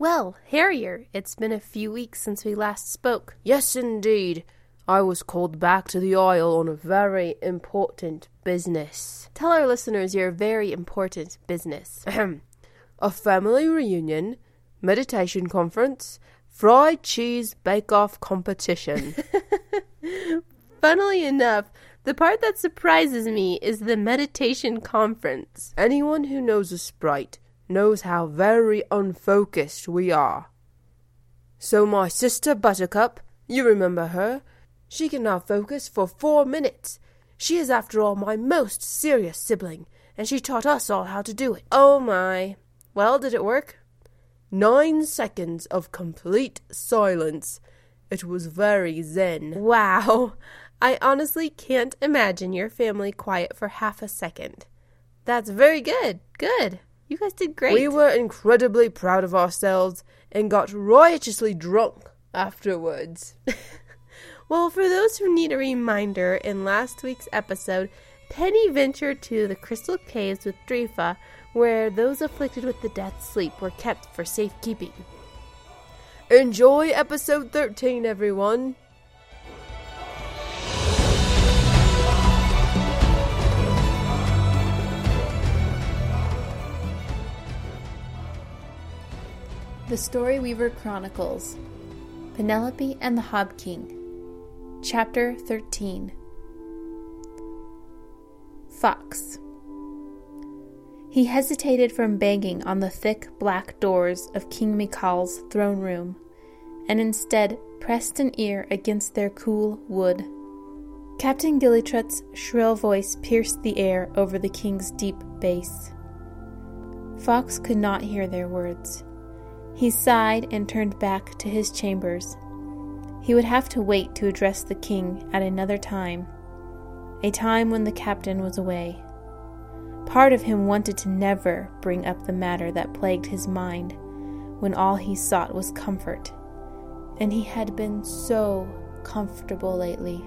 Well, Harrier, it's been a few weeks since we last spoke. Yes, indeed. I was called back to the Isle on a very important business. Tell our listeners your very important business. Ahem. a family reunion, meditation conference, fried cheese bake off competition. Funnily enough, the part that surprises me is the meditation conference. Anyone who knows a sprite knows how very unfocused we are. So, my sister Buttercup, you remember her? She can now focus for four minutes. She is, after all, my most serious sibling, and she taught us all how to do it. Oh my. Well, did it work? Nine seconds of complete silence. It was very zen. Wow. I honestly can't imagine your family quiet for half a second. That's very good. Good. You guys did great. We were incredibly proud of ourselves and got riotously drunk afterwards. well, for those who need a reminder, in last week's episode, Penny ventured to the Crystal Caves with Drifa, where those afflicted with the death sleep were kept for safekeeping. Enjoy episode 13, everyone. The Story Weaver Chronicles Penelope and the Hob King. Chapter 13 Fox. He hesitated from banging on the thick black doors of King Mikal's throne room, and instead pressed an ear against their cool wood. Captain Gillitrut's shrill voice pierced the air over the king's deep bass. Fox could not hear their words. He sighed and turned back to his chambers. He would have to wait to address the king at another time, a time when the captain was away. Part of him wanted to never bring up the matter that plagued his mind when all he sought was comfort, and he had been so comfortable lately.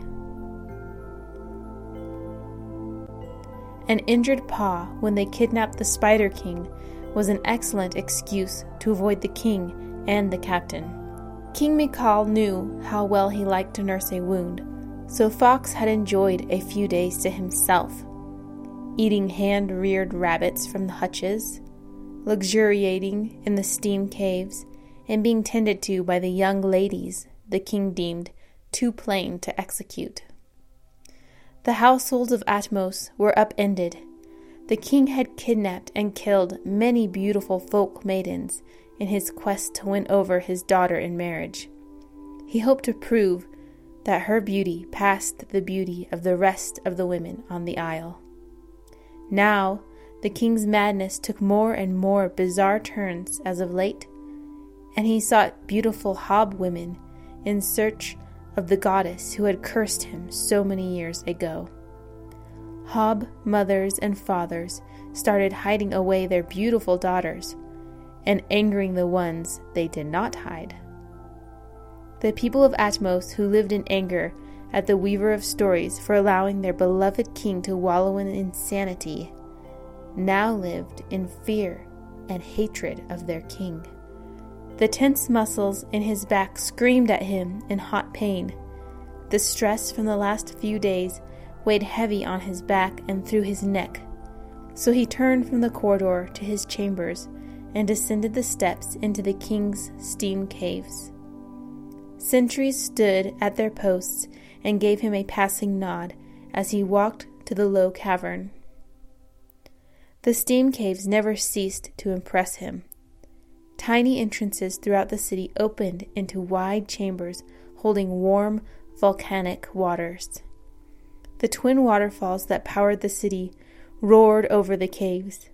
An injured paw when they kidnapped the Spider King was an excellent excuse to avoid the king and the captain. King Mikal knew how well he liked to nurse a wound, so Fox had enjoyed a few days to himself eating hand reared rabbits from the hutches, luxuriating in the steam caves, and being tended to by the young ladies the king deemed too plain to execute. The households of Atmos were upended. The king had kidnapped and killed many beautiful folk maidens in his quest to win over his daughter in marriage. He hoped to prove that her beauty passed the beauty of the rest of the women on the isle. Now, the king's madness took more and more bizarre turns as of late, and he sought beautiful hob women in search of the goddess who had cursed him so many years ago. Hob mothers and fathers started hiding away their beautiful daughters and angering the ones they did not hide. The people of Atmos who lived in anger at the weaver of stories for allowing their beloved king to wallow in insanity, now lived in fear and hatred of their king. The tense muscles in his back screamed at him in hot pain. The stress from the last few days weighed heavy on his back and through his neck, so he turned from the corridor to his chambers and descended the steps into the king's steam caves. Sentries stood at their posts and gave him a passing nod as he walked to the low cavern. The steam caves never ceased to impress him. Tiny entrances throughout the city opened into wide chambers holding warm, volcanic waters. The twin waterfalls that powered the city roared over the caves.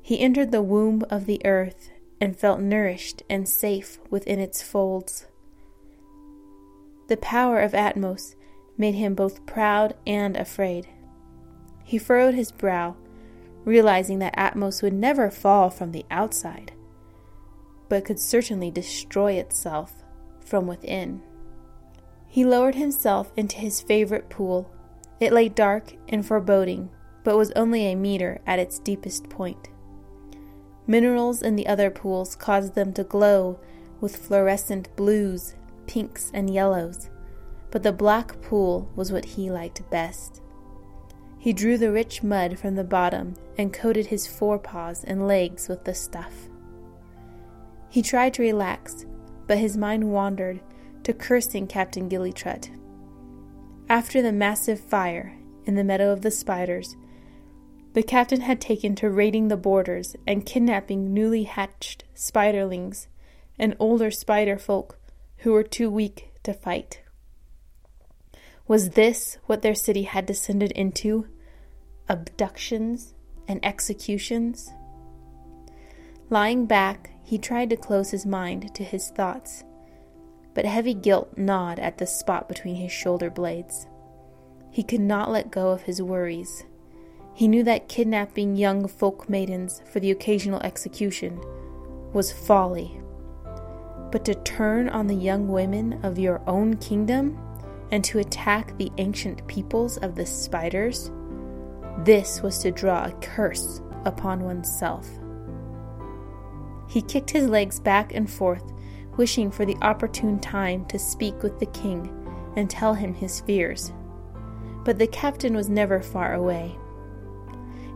He entered the womb of the earth and felt nourished and safe within its folds. The power of Atmos made him both proud and afraid. He furrowed his brow, realizing that Atmos would never fall from the outside, but could certainly destroy itself from within. He lowered himself into his favorite pool. It lay dark and foreboding, but was only a meter at its deepest point. Minerals in the other pools caused them to glow with fluorescent blues, pinks, and yellows, but the black pool was what he liked best. He drew the rich mud from the bottom and coated his forepaws and legs with the stuff. He tried to relax, but his mind wandered to cursing Captain Gillytrut. After the massive fire in the Meadow of the Spiders, the captain had taken to raiding the borders and kidnapping newly hatched spiderlings and older spider folk who were too weak to fight. Was this what their city had descended into? Abductions and executions? Lying back, he tried to close his mind to his thoughts, but heavy guilt gnawed at the spot between his shoulder blades. He could not let go of his worries. He knew that kidnapping young folk maidens for the occasional execution was folly. But to turn on the young women of your own kingdom and to attack the ancient peoples of the spiders, this was to draw a curse upon oneself. He kicked his legs back and forth, wishing for the opportune time to speak with the king and tell him his fears. But the captain was never far away.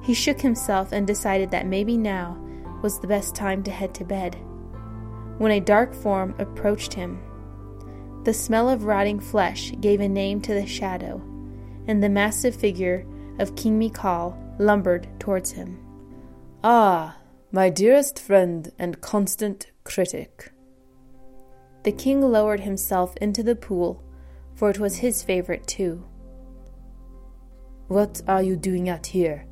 He shook himself and decided that maybe now was the best time to head to bed. When a dark form approached him, the smell of rotting flesh gave a name to the shadow, and the massive figure of King Mikal lumbered towards him. Ah, my dearest friend and constant critic. The king lowered himself into the pool, for it was his favorite too. What are you doing out here,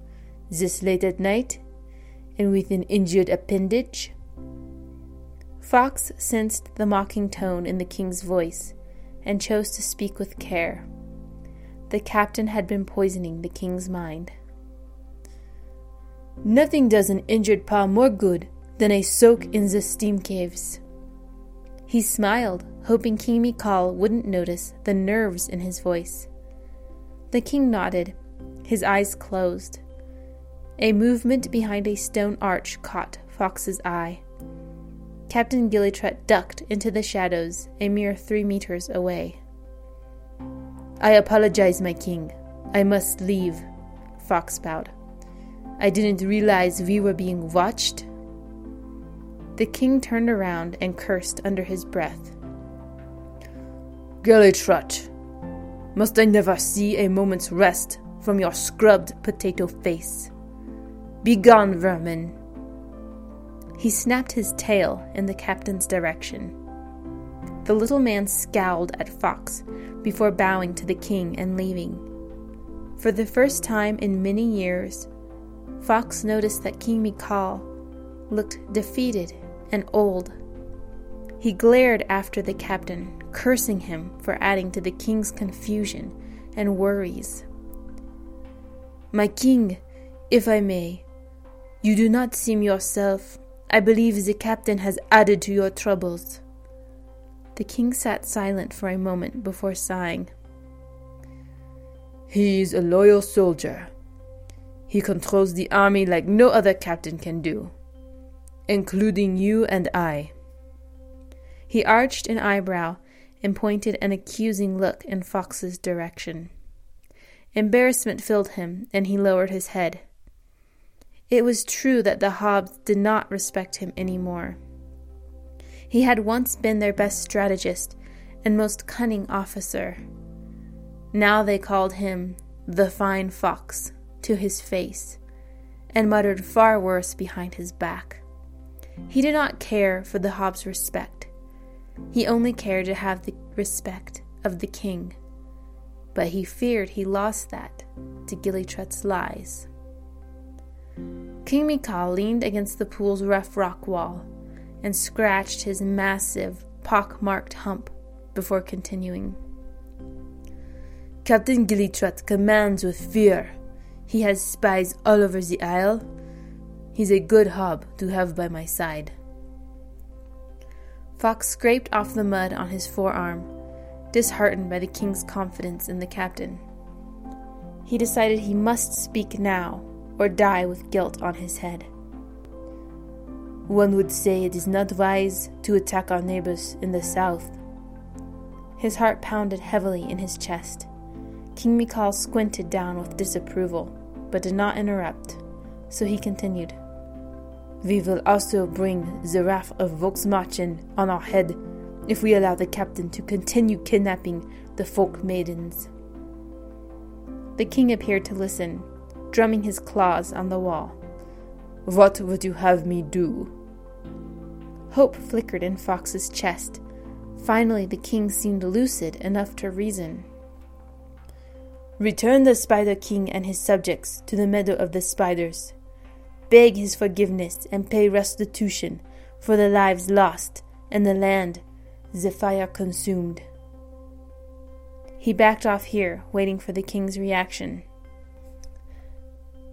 this late at night, and with an injured appendage? Fox sensed the mocking tone in the king's voice and chose to speak with care. The captain had been poisoning the king's mind. Nothing does an injured paw more good than a soak in the steam caves. He smiled, hoping King Mikal wouldn't notice the nerves in his voice. The king nodded, his eyes closed. A movement behind a stone arch caught Fox's eye. Captain Gillytrut ducked into the shadows a mere three meters away. I apologize, my king. I must leave, Fox bowed. I didn't realize we were being watched. The king turned around and cursed under his breath. Gillytrut, must I never see a moment's rest from your scrubbed potato face? Begone, vermin! He snapped his tail in the captain's direction. The little man scowled at Fox before bowing to the king and leaving. For the first time in many years, Fox noticed that King Mikal looked defeated and old. He glared after the captain, cursing him for adding to the king's confusion and worries. My king, if I may, you do not seem yourself I believe the captain has added to your troubles. The king sat silent for a moment before sighing. He is a loyal soldier. He controls the army like no other captain can do, including you and I. He arched an eyebrow and pointed an accusing look in Fox's direction. Embarrassment filled him, and he lowered his head. It was true that the Hobs did not respect him any more. He had once been their best strategist and most cunning officer. Now they called him the Fine Fox to his face and muttered far worse behind his back. He did not care for the Hobs' respect. He only cared to have the respect of the king. But he feared he lost that to Gillytrut's lies. King Mikal leaned against the pool's rough rock wall and scratched his massive, pock-marked hump before continuing. Captain Gillytrut commands with fear. He has spies all over the isle. He's a good hob to have by my side. Fox scraped off the mud on his forearm, disheartened by the king's confidence in the captain. He decided he must speak now or die with guilt on his head. one would say it is not wise to attack our neighbors in the south. His heart pounded heavily in his chest. King Mikal squinted down with disapproval, but did not interrupt, so he continued. We will also bring the wrath of Volksmarchen on our head if we allow the captain to continue kidnapping the folk maidens. The king appeared to listen, drumming his claws on the wall. What would you have me do? Hope flickered in Fox's chest. Finally, the king seemed lucid enough to reason. Return the Spider King and his subjects to the Meadow of the Spiders. Beg his forgiveness and pay restitution for the lives lost and the land the fire consumed. He backed off here, waiting for the king's reaction.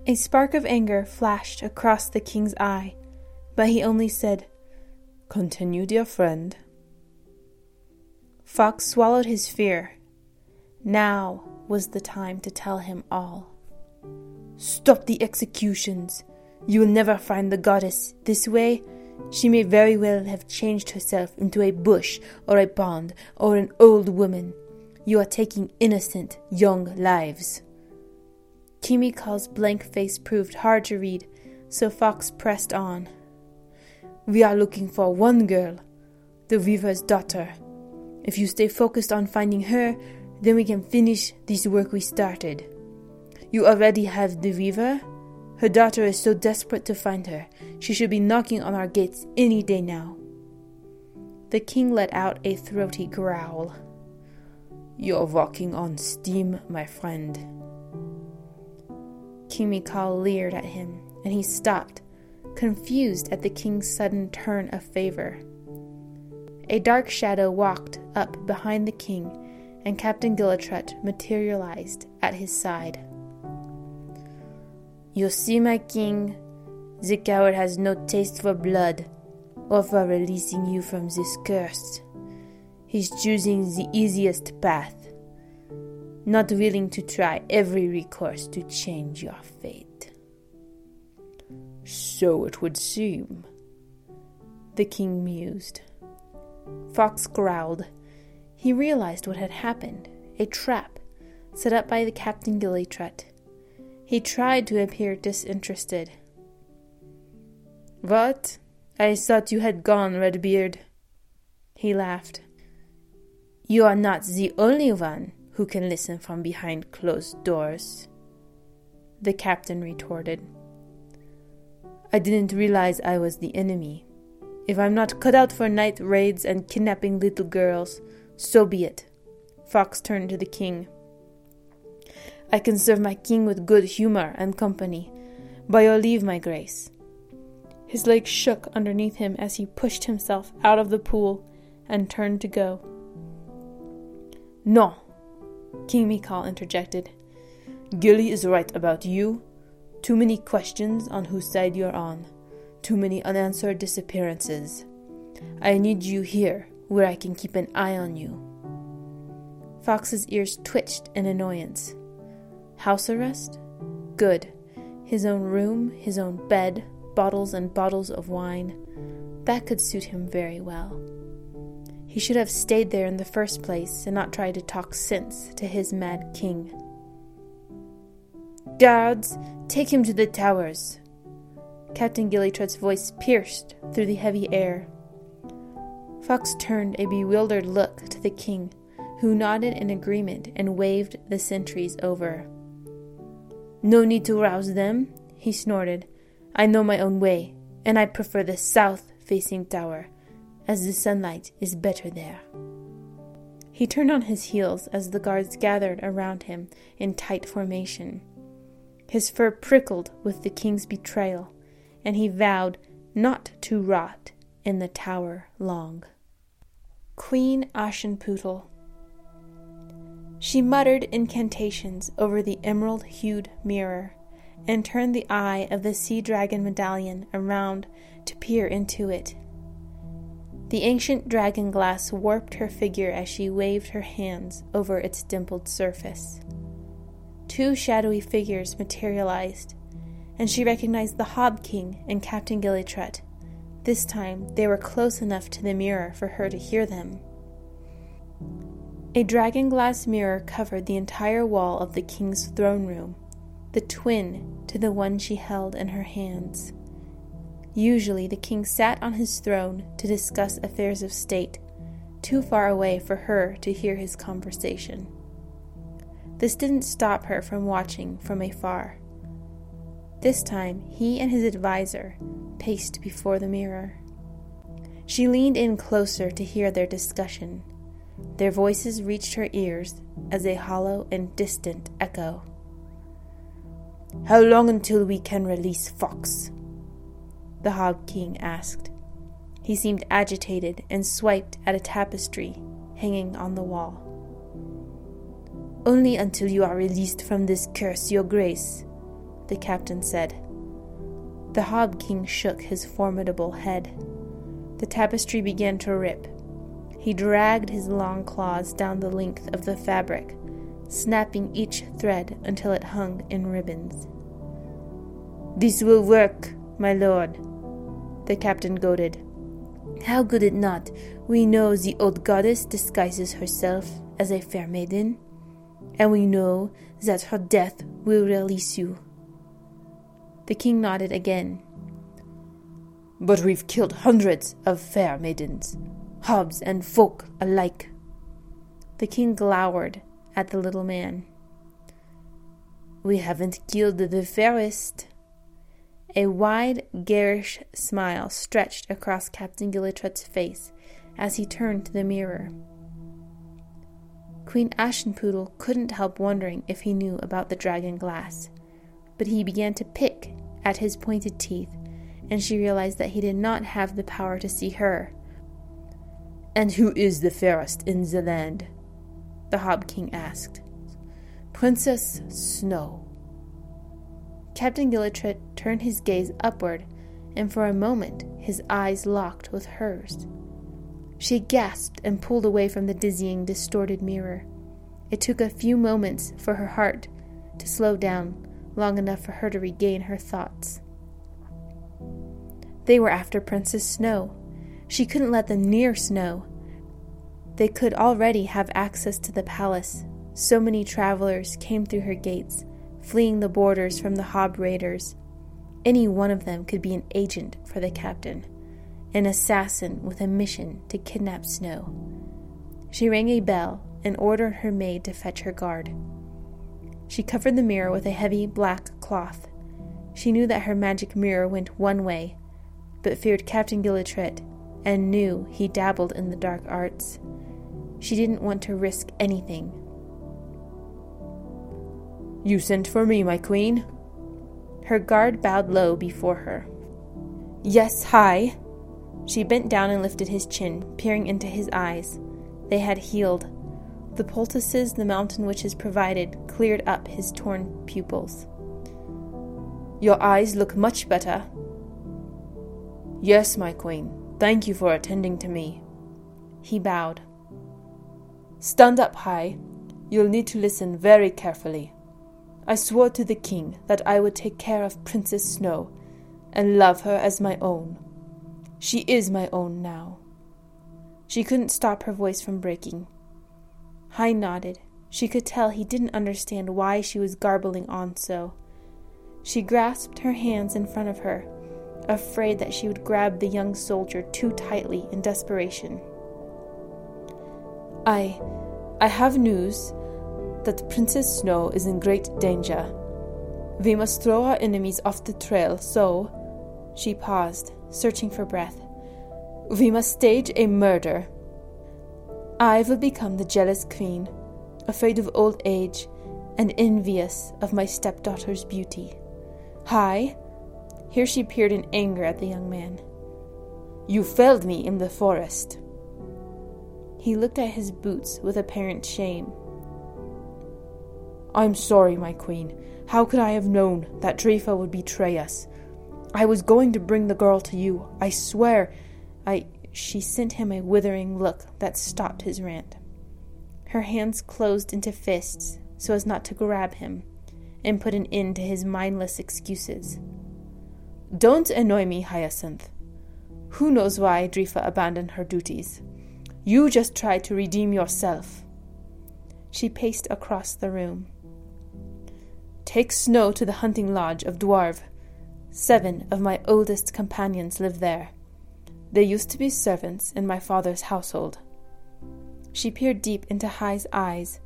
A spark of anger flashed across the king's eye, but he only said, Continue, dear friend. Fox swallowed his fear. Now was the time to tell him all. Stop the executions. You will never find the goddess this way. She may very well have changed herself into a bush or a pond or an old woman. You are taking innocent young lives. King Mikal's blank face proved hard to read, so Fox pressed on. We are looking for one girl, the weaver's daughter. If you stay focused on finding her, then we can finish this work we started. You already have the weaver. Her daughter is so desperate to find her, she should be knocking on our gates any day now. The king let out a throaty growl. You're walking on steam, my friend. King Mikal leered at him, and he stopped, confused at the king's sudden turn of favor. A dark shadow walked up behind the king, and Captain Gillitrut materialized at his side. You see, my king, the coward has no taste for blood or for releasing you from this curse. He's choosing the easiest path, not willing to try every recourse to change your fate. So it would seem, the king mused. Fox growled. He realized what had happened a trap set up by the Captain Gillytrut. He tried to appear disinterested. What? I thought you had gone, Redbeard. He laughed. You are not the only one who can listen from behind closed doors. The captain retorted. I didn't realize I was the enemy. If I'm not cut out for night raids and kidnapping little girls, so be it. Fox turned to the king. I can serve my king with good humor and company. By your leave, my grace. His legs shook underneath him as he pushed himself out of the pool and turned to go. No, King Mikal interjected. Gilly is right about you. Too many questions on whose side you're on. Too many unanswered disappearances. I need you here, where I can keep an eye on you. Fox's ears twitched in annoyance. House arrest? Good. His own room, his own bed, bottles and bottles of wine. That could suit him very well. He should have stayed there in the first place and not tried to talk sense to his mad king. Guards, take him to the towers. Captain Gillytrut's voice pierced through the heavy air. Fox turned a bewildered look to the king, who nodded in agreement and waved the sentries over. No need to rouse them, he snorted. I know my own way, and I prefer the south facing tower, as the sunlight is better there. He turned on his heels as the guards gathered around him in tight formation. His fur prickled with the king's betrayal, and he vowed not to rot in the tower long. Queen Aschenputtel. She muttered incantations over the emerald hued mirror and turned the eye of the sea dragon medallion around to peer into it. The ancient dragon glass warped her figure as she waved her hands over its dimpled surface. Two shadowy figures materialized, and she recognized the Hob King and Captain Gillytrut. This time they were close enough to the mirror for her to hear them. A dragon glass mirror covered the entire wall of the king's throne room, the twin to the one she held in her hands. Usually, the king sat on his throne to discuss affairs of state, too far away for her to hear his conversation. This didn't stop her from watching from afar. This time, he and his adviser paced before the mirror. She leaned in closer to hear their discussion. Their voices reached her ears as a hollow and distant echo. How long until we can release Fox? The Hob King asked. He seemed agitated and swiped at a tapestry hanging on the wall. Only until you are released from this curse, Your Grace, the captain said. The Hob King shook his formidable head. The tapestry began to rip. He dragged his long claws down the length of the fabric, snapping each thread until it hung in ribbons. This will work, my lord, the captain goaded. How could it not? We know the old goddess disguises herself as a fair maiden and we know that her death will release you. The king nodded again. But we've killed hundreds of fair maidens, hobs and folk alike. The king glowered at the little man. We haven't killed the fairest. A wide, garish smile stretched across Captain Gillytrut's face as he turned to the mirror. Queen Aschenputtel couldn't help wondering if he knew about the dragon glass, but he began to pick at his pointed teeth, and she realized that he did not have the power to see her. And who is the fairest in the land? the Hob King asked. Princess Snow. Captain Gillytrut turned his gaze upward, and for a moment his eyes locked with hers. She gasped and pulled away from the dizzying, distorted mirror. It took a few moments for her heart to slow down long enough for her to regain her thoughts. They were after Princess Snow. She couldn't let them near Snow. They could already have access to the palace. So many travelers came through her gates, fleeing the borders from the Hob raiders. Any one of them could be an agent for the captain an assassin with a mission to kidnap Snow. She rang a bell and ordered her maid to fetch her guard. She covered the mirror with a heavy black cloth. She knew that her magic mirror went one way, but feared Captain Gillytrut and knew he dabbled in the dark arts. She didn't want to risk anything. You sent for me, my queen? Her guard bowed low before her. Yes, Hai. She bent down and lifted his chin, peering into his eyes. They had healed. The poultices the mountain witches provided cleared up his torn pupils. Your eyes look much better. Yes, my queen. Thank you for attending to me. He bowed. Stand up Hai. You'll need to listen very carefully. I swore to the king that I would take care of Princess Snow and love her as my own. She is my own now. She couldn't stop her voice from breaking. Hai nodded. She could tell he didn't understand why she was garbling on so. She grasped her hands in front of her, afraid that she would grab the young soldier too tightly in desperation. I. I have news that Princess Snow is in great danger. We must throw our enemies off the trail, so. She paused searching for breath. We must stage a murder. I will become the jealous queen, afraid of old age and envious of my stepdaughter's beauty. Hai! Here she peered in anger at the young man. You failed me in the forest. He looked at his boots with apparent shame. I'm sorry, my queen. How could I have known that Drifa would betray us? I was going to bring the girl to you. I swear. I. She sent him a withering look that stopped his rant. Her hands closed into fists so as not to grab him and put an end to his mindless excuses. Don't annoy me, Hyacinth. Who knows why Drifa abandoned her duties? You just try to redeem yourself. She paced across the room. Take Snow to the hunting lodge of Dwarv. Seven of my oldest companions live there. They used to be servants in my father's household. She peered deep into Hai's eyes,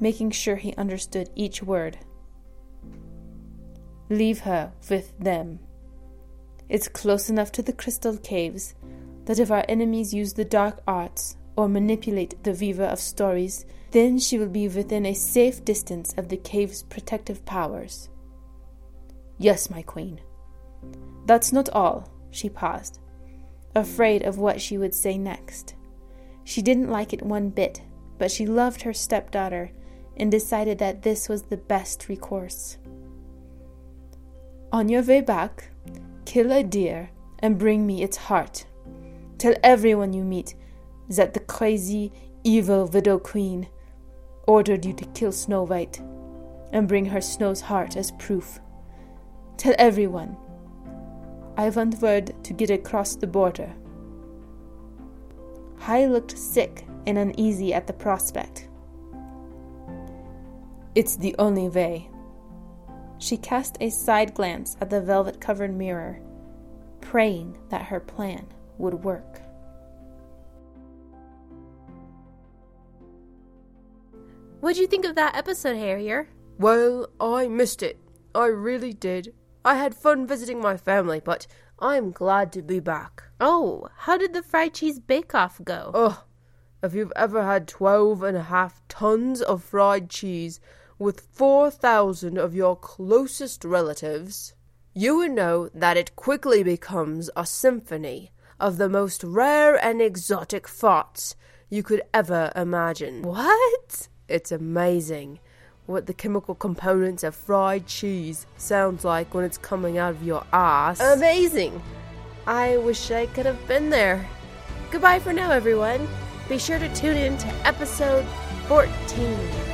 making sure he understood each word. Leave her with them. It's close enough to the crystal caves that if our enemies use the dark arts or manipulate the weaver of stories, then she will be within a safe distance of the cave's protective powers. Yes, my queen. That's not all, she paused, afraid of what she would say next. She didn't like it one bit, but she loved her stepdaughter and decided that this was the best recourse. On your way back, kill a deer and bring me its heart. Tell everyone you meet that the crazy, evil widow queen ordered you to kill Snow White and bring her Snow's heart as proof. Tell everyone. I want word to get across the border. Hai looked sick and uneasy at the prospect. It's the only way. She cast a side glance at the velvet covered mirror, praying that her plan would work. What'd you think of that episode, Harrier? Well, I missed it. I really did. I had fun visiting my family, but I'm glad to be back. Oh, how did the fried cheese bake off go? Oh, if you've ever had twelve and a half tons of fried cheese with four thousand of your closest relatives, you would know that it quickly becomes a symphony of the most rare and exotic thoughts you could ever imagine. What? It's amazing what the chemical components of fried cheese sounds like when it's coming out of your ass. Amazing. I wish I could have been there. Goodbye for now, everyone. Be sure to tune in to episode 14.